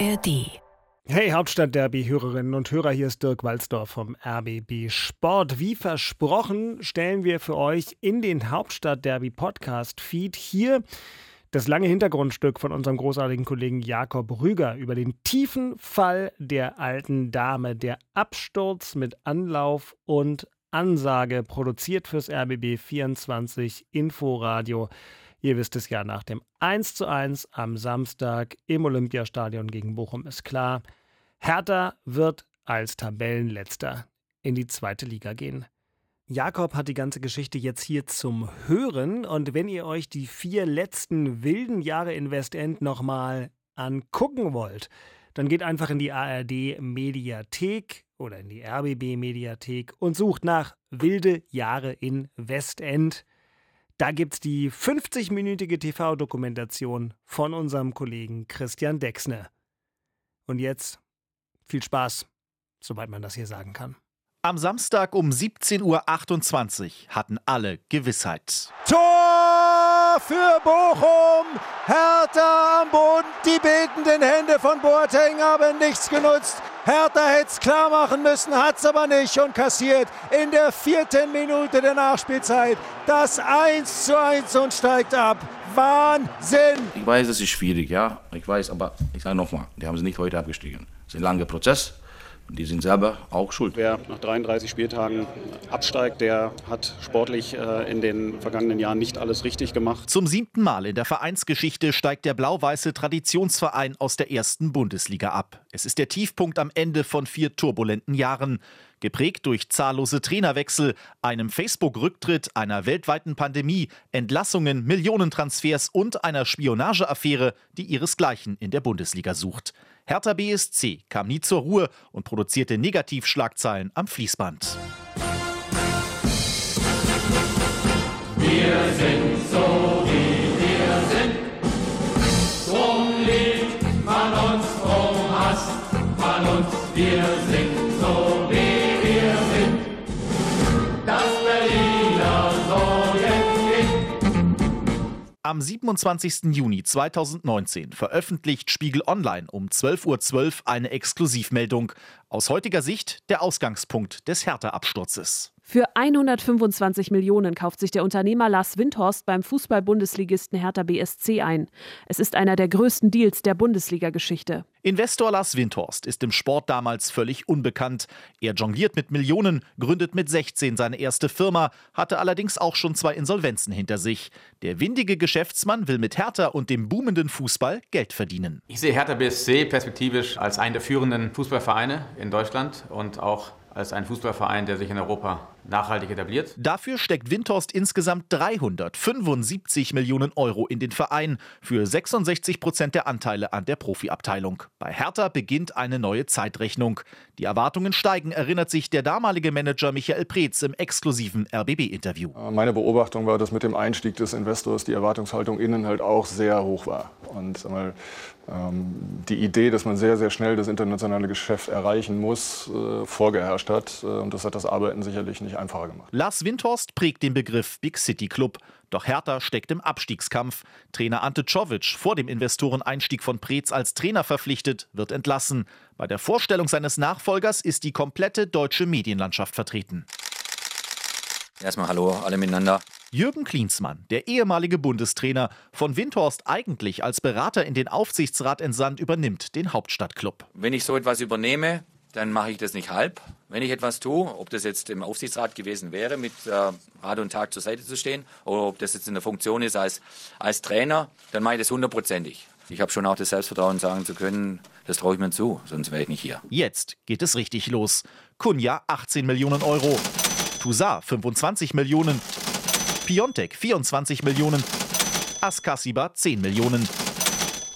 ARD. Hey Hauptstadtderby-Hörerinnen und Hörer, hier ist Dirk Walzdorf vom RBB Sport. Wie versprochen stellen wir für euch in den Hauptstadtderby-Podcast-Feed hier das lange Hintergrundstück von unserem großartigen Kollegen Jakob Rüger über den tiefen Fall der alten Dame, der Absturz mit Anlauf und Ansage, produziert fürs RBB 24 Inforadio. Ihr wisst es ja, nach dem 1:1 am Samstag im Olympiastadion gegen Bochum ist klar, Hertha wird als Tabellenletzter in die zweite Liga gehen. Jakob hat die ganze Geschichte jetzt hier zum Hören und wenn ihr euch die vier letzten wilden Jahre in Westend nochmal angucken wollt, dann geht einfach in die ARD Mediathek oder in die RBB Mediathek und sucht nach wilde Jahre in Westend. Da gibt es die 50-minütige TV-Dokumentation von unserem Kollegen Christian Dexner. Und jetzt viel Spaß, soweit man das hier sagen kann. Am Samstag um 17.28 Uhr hatten alle Gewissheit. Tor für Bochum! Hertha am Boden, die betenden Hände von Boateng haben nichts genutzt. Hertha hätte es klar machen müssen, hat es aber nicht und kassiert in der vierten Minute der Nachspielzeit das 1 zu 1 und steigt ab. Wahnsinn! Ich weiß, es ist schwierig, ja. Ich weiß, aber ich sage nochmal, die haben sie nicht heute abgestiegen. Es ist ein langer Prozess. Und die sind selber auch schuld. Wer nach 33 Spieltagen absteigt, der hat sportlich äh, in den vergangenen Jahren nicht alles richtig gemacht. Zum siebten Mal in der Vereinsgeschichte steigt der blau-weiße Traditionsverein aus der ersten Bundesliga ab. Es ist der Tiefpunkt am Ende von vier turbulenten Jahren. Geprägt durch zahllose Trainerwechsel, einem Facebook-Rücktritt, einer weltweiten Pandemie, Entlassungen, Millionentransfers und einer Spionageaffäre, die ihresgleichen in der Bundesliga sucht. Hertha BSC kam nie zur Ruhe und produzierte Negativschlagzeilen am Fließband. Wir sind so, wie wir sind. Drum liebt man uns, drum hasst man uns. Wir sind Am 27. Juni 2019 veröffentlicht Spiegel Online um 12.12 Uhr eine Exklusivmeldung. Aus heutiger Sicht der Ausgangspunkt des Hertha-Absturzes. Für 125 Millionen kauft sich der Unternehmer Lars Windhorst beim Fußball-Bundesligisten Hertha BSC ein. Es ist einer der größten Deals der Bundesliga-Geschichte. Investor Lars Windhorst ist im Sport damals völlig unbekannt. Er jongliert mit Millionen, gründet mit 16 seine erste Firma, hatte allerdings auch schon zwei Insolvenzen hinter sich. Der windige Geschäftsmann will mit Hertha und dem boomenden Fußball Geld verdienen. Ich sehe Hertha BSC perspektivisch als einen der führenden Fußballvereine in Deutschland und auch als ein Fußballverein, der sich in Europa nachhaltig etabliert. Dafür steckt Windhorst insgesamt 375 Millionen Euro in den Verein für 66 Prozent der Anteile an der Profiabteilung. Bei Hertha beginnt eine neue Zeitrechnung. Die Erwartungen steigen, erinnert sich der damalige Manager Michael Preetz im exklusiven RBB-Interview. Meine Beobachtung war, dass mit dem Einstieg des Investors die Erwartungshaltung innen halt auch sehr hoch war. Und sag mal, die Idee, dass man sehr, sehr schnell das internationale Geschäft erreichen muss, äh, vorgeherrscht hat. Äh, und das hat das Arbeiten sicherlich nicht einfacher gemacht. Lars Windhorst prägt den Begriff Big City Club. Doch Hertha steckt im Abstiegskampf. Trainer Ante Czovic, vor dem Investoreneinstieg von Preetz als Trainer verpflichtet, wird entlassen. Bei der Vorstellung seines Nachfolgers ist die komplette deutsche Medienlandschaft vertreten. Erstmal Hallo alle miteinander. Jürgen Klinsmann, der ehemalige Bundestrainer, von Windhorst eigentlich als Berater in den Aufsichtsrat entsandt, übernimmt den Hauptstadtclub. Wenn ich so etwas übernehme, dann mache ich das nicht halb. Wenn ich etwas tue, ob das jetzt im Aufsichtsrat gewesen wäre, mit äh, Rat und Tag zur Seite zu stehen, oder ob das jetzt in der Funktion ist als, als Trainer, dann mache ich das hundertprozentig. Ich habe schon auch das Selbstvertrauen, sagen zu können, das traue ich mir zu, sonst wäre ich nicht hier. Jetzt geht es richtig los. Kunja 18 Millionen Euro, Toussaint 25 Millionen, Piontek 24 Millionen, Askasiba 10 Millionen.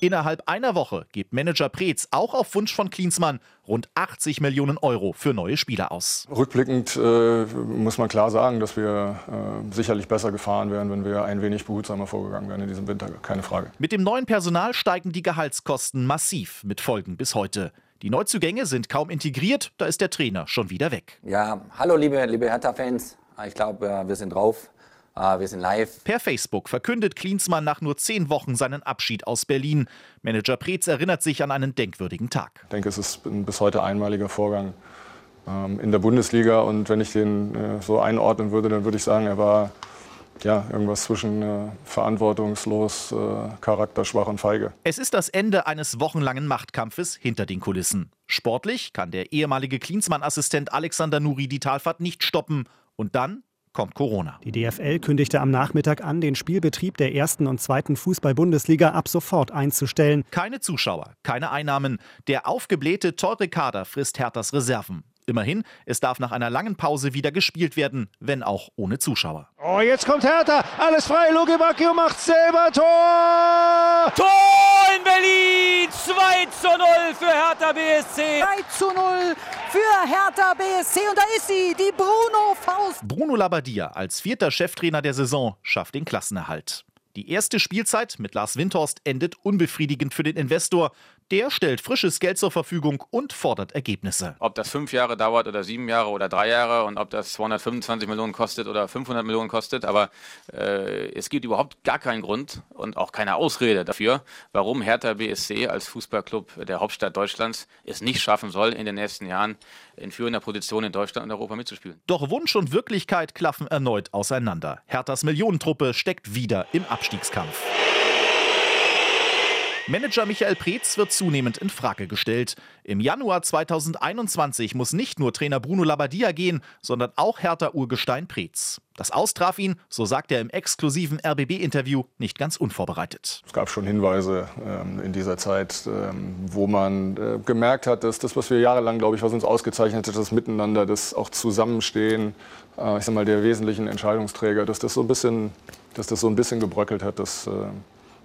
Innerhalb einer Woche gibt Manager Preetz auch auf Wunsch von Klinsmann rund 80 Millionen Euro für neue Spieler aus. Rückblickend äh, muss man klar sagen, dass wir äh, sicherlich besser gefahren wären, wenn wir ein wenig behutsamer vorgegangen wären in diesem Winter, keine Frage. Mit dem neuen Personal steigen die Gehaltskosten massiv, mit Folgen bis heute. Die Neuzugänge sind kaum integriert, da ist der Trainer schon wieder weg. Ja, hallo liebe, liebe Hertha-Fans. Ich glaube, wir sind drauf. Ah, wir sind live. Per Facebook verkündet Klinsmann nach nur zehn Wochen seinen Abschied aus Berlin. Manager Preetz erinnert sich an einen denkwürdigen Tag. Ich denke, es ist ein bis heute einmaliger Vorgang ähm, in der Bundesliga. Und wenn ich den äh, so einordnen würde, dann würde ich sagen, er war ja, irgendwas zwischen äh, verantwortungslos, äh, charakterschwach und feige. Es ist das Ende eines wochenlangen Machtkampfes hinter den Kulissen. Sportlich kann der ehemalige Klinsmann-Assistent Alexander Nuri die Talfahrt nicht stoppen. Und dann kommt Corona. Die DFL kündigte am Nachmittag an, den Spielbetrieb der ersten und zweiten Fußball-Bundesliga ab sofort einzustellen. Keine Zuschauer, keine Einnahmen. Der aufgeblähte, teure Kader frisst Herthas Reserven. Immerhin, es darf nach einer langen Pause wieder gespielt werden, wenn auch ohne Zuschauer. Oh, jetzt kommt Hertha. Alles frei. Luke Bacchio macht selber Tor. Tor in Berlin. 2 zu 0 für Hertha BSC. 3 zu 0 für Hertha BSC. Und da ist sie, die Bruno Faust. Bruno Labbadia als vierter Cheftrainer der Saison schafft den Klassenerhalt. Die erste Spielzeit mit Lars Windhorst endet unbefriedigend für den Investor. Der stellt frisches Geld zur Verfügung und fordert Ergebnisse. Ob das fünf Jahre dauert oder sieben Jahre oder drei Jahre und ob das 225 Millionen kostet oder 500 Millionen kostet, aber äh, es gibt überhaupt gar keinen Grund und auch keine Ausrede dafür, warum Hertha BSC als Fußballclub der Hauptstadt Deutschlands es nicht schaffen soll, in den nächsten Jahren in führender Position in Deutschland und Europa mitzuspielen. Doch Wunsch und Wirklichkeit klaffen erneut auseinander. Herthas Millionentruppe steckt wieder im Abstiegskampf. Manager Michael Preetz wird zunehmend in Frage gestellt. Im Januar 2021 muss nicht nur Trainer Bruno Labbadia gehen, sondern auch Hertha-Urgestein Preetz. Das austraf ihn, so sagt er im exklusiven RBB-Interview, nicht ganz unvorbereitet. Es gab schon Hinweise ähm, in dieser Zeit, ähm, wo man äh, gemerkt hat, dass das, was wir jahrelang, glaube ich, was uns ausgezeichnet hat, das Miteinander, das auch Zusammenstehen, äh, ich sag mal, der wesentlichen Entscheidungsträger, dass das so ein bisschen, dass das so ein bisschen gebröckelt hat. Das, äh,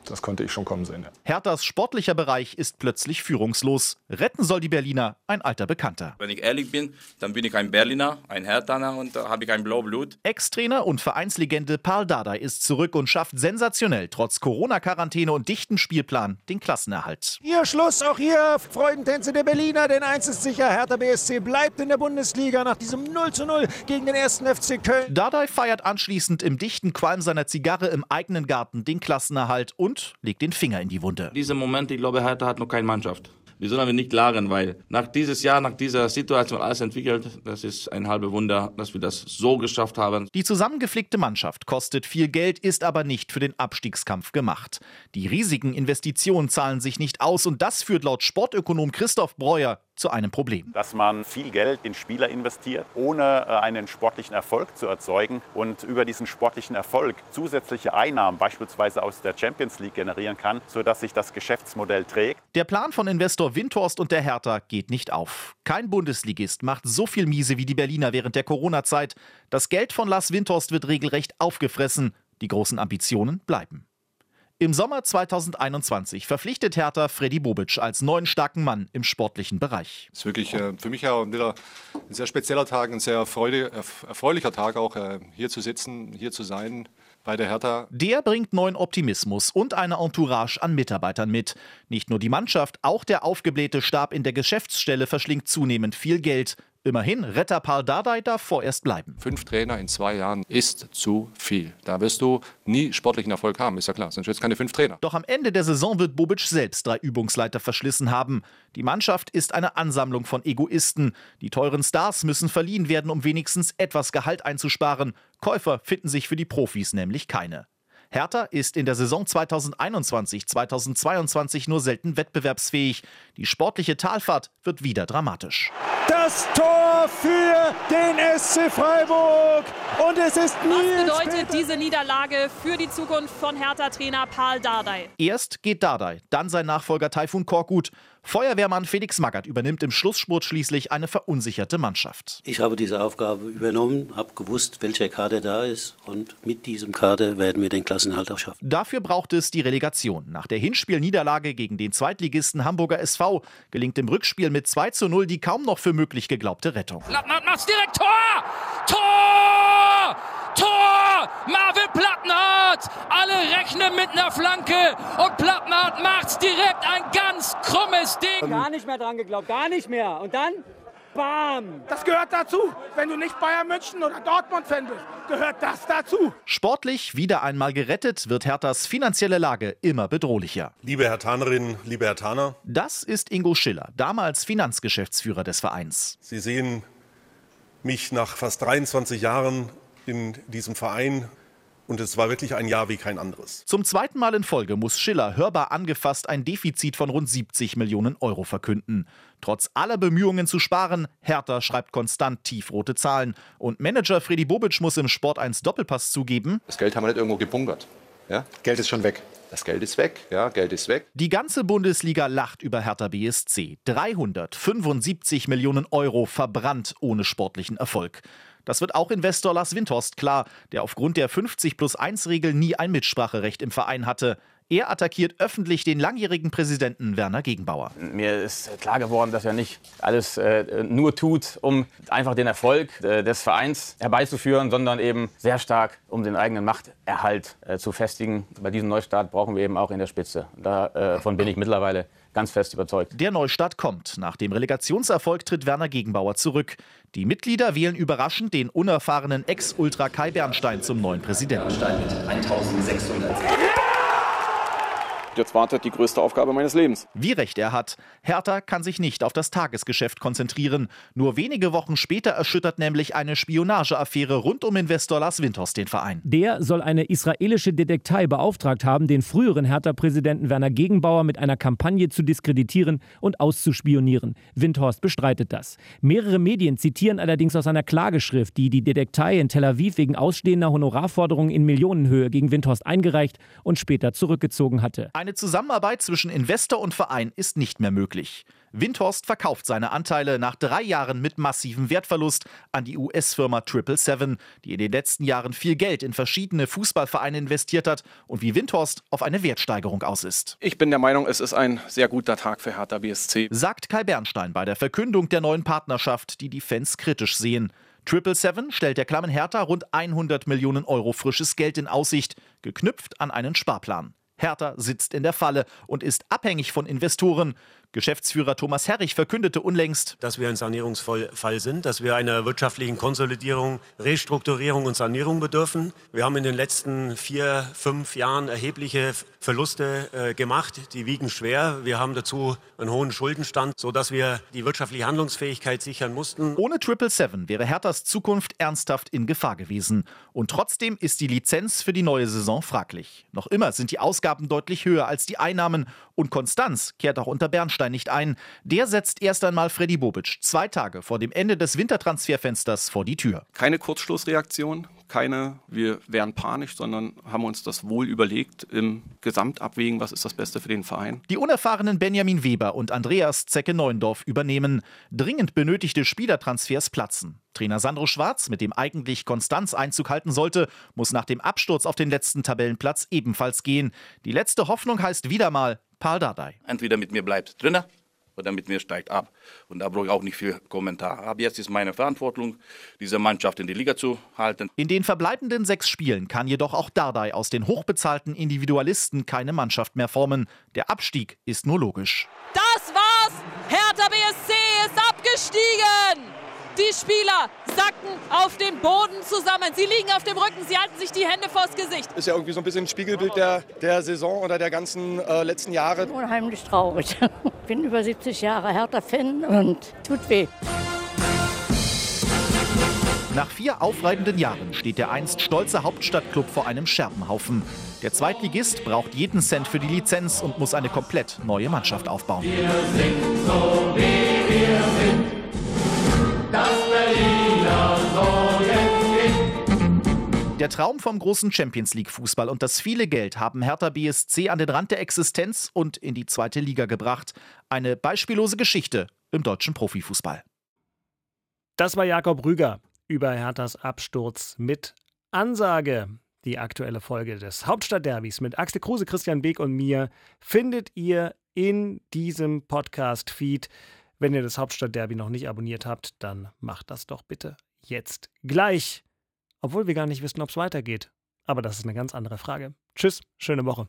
das konnte ich schon kommen sehen. Ja. Herthas sportlicher Bereich ist plötzlich führungslos. Retten soll die Berliner ein alter Bekannter. Wenn ich ehrlich bin, dann bin ich ein Berliner, ein Herthaner und da habe ich ein Blaublut. Ex-Trainer und Vereinslegende Paul Dardai ist zurück und schafft sensationell trotz Corona-Quarantäne und dichten Spielplan den Klassenerhalt. Hier Schluss, auch hier Freudentänze der Berliner, denn eins ist sicher, Hertha BSC bleibt in der Bundesliga nach diesem 0 zu 0 gegen den ersten FC Köln. Dardai feiert anschließend im dichten Qualm seiner Zigarre im eigenen Garten den Klassenerhalt und legt den Finger in die Wunde. Diese Momente, ich glaube, Hertha hat noch keine Mannschaft. Wir sollen aber nicht klagen, weil nach dieses Jahr, nach dieser Situation alles entwickelt, das ist ein halbe Wunder, dass wir das so geschafft haben. Die zusammengeflickte Mannschaft kostet viel Geld, ist aber nicht für den Abstiegskampf gemacht. Die riesigen Investitionen zahlen sich nicht aus und das führt laut Sportökonom Christoph Breuer zu einem Problem. Dass man viel Geld in Spieler investiert, ohne einen sportlichen Erfolg zu erzeugen und über diesen sportlichen Erfolg zusätzliche Einnahmen beispielsweise aus der Champions League generieren kann, sodass sich das Geschäftsmodell trägt. Der Plan von Investor Windhorst und der Hertha geht nicht auf. Kein Bundesligist macht so viel Miese wie die Berliner während der Corona-Zeit. Das Geld von Lars Windhorst wird regelrecht aufgefressen. Die großen Ambitionen bleiben. Im Sommer 2021 verpflichtet Hertha Freddy Bobic als neuen starken Mann im sportlichen Bereich. Es ist wirklich äh, für mich auch wieder ein sehr spezieller Tag, ein sehr erfreulicher Tag auch äh, hier zu sitzen, hier zu sein bei der Hertha. Der bringt neuen Optimismus und eine Entourage an Mitarbeitern mit. Nicht nur die Mannschaft, auch der aufgeblähte Stab in der Geschäftsstelle verschlingt zunehmend viel Geld. Immerhin, Retter Paul Dardai darf vorerst bleiben. Fünf Trainer in zwei Jahren ist zu viel. Da wirst du nie sportlichen Erfolg haben, ist ja klar. Sonst wird es keine fünf Trainer. Doch am Ende der Saison wird Bobic selbst drei Übungsleiter verschlissen haben. Die Mannschaft ist eine Ansammlung von Egoisten. Die teuren Stars müssen verliehen werden, um wenigstens etwas Gehalt einzusparen. Käufer finden sich für die Profis nämlich keine. Hertha ist in der Saison 2021-2022 nur selten wettbewerbsfähig. Die sportliche Talfahrt wird wieder dramatisch. Das Tor für den SC Freiburg und es ist Nils Was bedeutet diese Niederlage für die Zukunft von Hertha-Trainer Paul Dardai? Erst geht Dardai, dann sein Nachfolger Taifun Korkut. Feuerwehrmann Felix Magath übernimmt im Schlussspurt schließlich eine verunsicherte Mannschaft. Ich habe diese Aufgabe übernommen, habe gewusst, welcher Kader da ist und mit diesem Kader werden wir den Klassenhalt auch schaffen. Dafür braucht es die Relegation. Nach der Hinspielniederlage gegen den Zweitligisten Hamburger SV gelingt im Rückspiel mit 2 zu 0 die kaum noch für möglich geglaubte Rettung. Lattmann macht's direkt Tor! Tor! Tor! Marvin Alle rechnen mit einer Flanke und Plattenhardt macht's direkt ein ganz krummes Ding. Gar nicht mehr dran geglaubt, gar nicht mehr. Und dann Bam! Das gehört dazu. Wenn du nicht Bayern München oder Dortmund-Fan bist, gehört das dazu. Sportlich wieder einmal gerettet, wird Herthas finanzielle Lage immer bedrohlicher. Liebe Herr Tanerin, liebe Herr Taner. Das ist Ingo Schiller, damals Finanzgeschäftsführer des Vereins. Sie sehen mich nach fast 23 Jahren in diesem Verein und es war wirklich ein Jahr wie kein anderes. Zum zweiten Mal in Folge muss Schiller hörbar angefasst ein Defizit von rund 70 Millionen Euro verkünden. Trotz aller Bemühungen zu sparen, Hertha schreibt konstant tiefrote Zahlen. Und Manager Freddy Bobic muss im Sport 1 Doppelpass zugeben: Das Geld haben wir nicht irgendwo gebunkert. Ja? Geld ist schon weg. Das Geld ist weg, ja, Geld ist weg. Die ganze Bundesliga lacht über Hertha BSC. 375 Millionen Euro verbrannt ohne sportlichen Erfolg. Das wird auch Investor Lars Windhorst klar, der aufgrund der 50 plus 1 Regel nie ein Mitspracherecht im Verein hatte. Er attackiert öffentlich den langjährigen Präsidenten Werner Gegenbauer. Mir ist klar geworden, dass er nicht alles äh, nur tut, um einfach den Erfolg äh, des Vereins herbeizuführen, sondern eben sehr stark, um den eigenen Machterhalt äh, zu festigen. Bei diesem Neustart brauchen wir eben auch in der Spitze. Davon bin ich mittlerweile ganz fest überzeugt. Der Neustart kommt. Nach dem Relegationserfolg tritt Werner Gegenbauer zurück. Die Mitglieder wählen überraschend den unerfahrenen Ex-Ultra Kai Bernstein zum neuen Präsidenten. Bernstein mit 1600. Jetzt wartet die größte Aufgabe meines Lebens. Wie recht er hat. Hertha kann sich nicht auf das Tagesgeschäft konzentrieren. Nur wenige Wochen später erschüttert nämlich eine Spionageaffäre rund um Investor Lars Windhorst den Verein. Der soll eine israelische Detektei beauftragt haben, den früheren Hertha-Präsidenten Werner Gegenbauer mit einer Kampagne zu diskreditieren und auszuspionieren. Windhorst bestreitet das. Mehrere Medien zitieren allerdings aus einer Klageschrift, die die Detektei in Tel Aviv wegen ausstehender Honorarforderungen in Millionenhöhe gegen Windhorst eingereicht und später zurückgezogen hatte. Eine Zusammenarbeit zwischen Investor und Verein ist nicht mehr möglich. Windhorst verkauft seine Anteile nach drei Jahren mit massivem Wertverlust an die US-Firma 777, die in den letzten Jahren viel Geld in verschiedene Fußballvereine investiert hat und wie Windhorst auf eine Wertsteigerung aus ist. Ich bin der Meinung, es ist ein sehr guter Tag für Hertha BSC. Sagt Kai Bernstein bei der Verkündung der neuen Partnerschaft, die die Fans kritisch sehen. 777 stellt der Klammen Hertha rund 100 Millionen Euro frisches Geld in Aussicht, geknüpft an einen Sparplan. Hertha sitzt in der Falle und ist abhängig von Investoren. Geschäftsführer Thomas Herrich verkündete unlängst, dass wir ein Sanierungsfall sind, dass wir einer wirtschaftlichen Konsolidierung, Restrukturierung und Sanierung bedürfen. Wir haben in den letzten vier, fünf Jahren erhebliche Verluste äh, gemacht. Die wiegen schwer. Wir haben dazu einen hohen Schuldenstand, sodass wir die wirtschaftliche Handlungsfähigkeit sichern mussten. Ohne 777 wäre Herthas Zukunft ernsthaft in Gefahr gewesen. Und trotzdem ist die Lizenz für die neue Saison fraglich. Noch immer sind die Ausgaben deutlich höher als die Einnahmen. Und Konstanz kehrt auch unter Bernstein nicht ein. Der setzt erst einmal Freddy Bobic zwei Tage vor dem Ende des Wintertransferfensters vor die Tür. Keine Kurzschlussreaktion, keine, wir wären panisch, sondern haben uns das wohl überlegt im Gesamtabwägen, was ist das Beste für den Verein. Die unerfahrenen Benjamin Weber und Andreas Zecke Neuendorf übernehmen. Dringend benötigte Spielertransfers platzen. Trainer Sandro Schwarz, mit dem eigentlich Konstanz Einzug halten sollte, muss nach dem Absturz auf den letzten Tabellenplatz ebenfalls gehen. Die letzte Hoffnung heißt wieder mal Paul Dardai. Entweder mit mir bleibt drinnen oder mit mir steigt ab. Und da brauche ich auch nicht viel Kommentar. Ab jetzt ist meine Verantwortung, diese Mannschaft in die Liga zu halten. In den verbleibenden sechs Spielen kann jedoch auch Dardai aus den hochbezahlten Individualisten keine Mannschaft mehr formen. Der Abstieg ist nur logisch. Das war's! Hertha BSC ist abgestiegen! Die Spieler sacken auf den Boden zusammen. Sie liegen auf dem Rücken, sie halten sich die Hände vors Gesicht. Ist ja irgendwie so ein bisschen ein Spiegelbild der, der Saison oder der ganzen äh, letzten Jahre. Unheimlich traurig. Ich bin über 70 Jahre Hertha-Fan und tut weh. Nach vier aufreibenden Jahren steht der einst stolze Hauptstadtklub vor einem Scherbenhaufen. Der Zweitligist braucht jeden Cent für die Lizenz und muss eine komplett neue Mannschaft aufbauen. Wir sind so wie wir sind. Der Traum vom großen Champions League Fußball und das viele Geld haben Hertha BSC an den Rand der Existenz und in die zweite Liga gebracht. Eine beispiellose Geschichte im deutschen Profifußball. Das war Jakob Rüger über Herthas Absturz mit Ansage. Die aktuelle Folge des Hauptstadtderbys mit Axel Kruse, Christian Beek und mir findet ihr in diesem Podcast-Feed. Wenn ihr das Hauptstadtderby noch nicht abonniert habt, dann macht das doch bitte jetzt gleich. Obwohl wir gar nicht wissen, ob es weitergeht. Aber das ist eine ganz andere Frage. Tschüss, schöne Woche.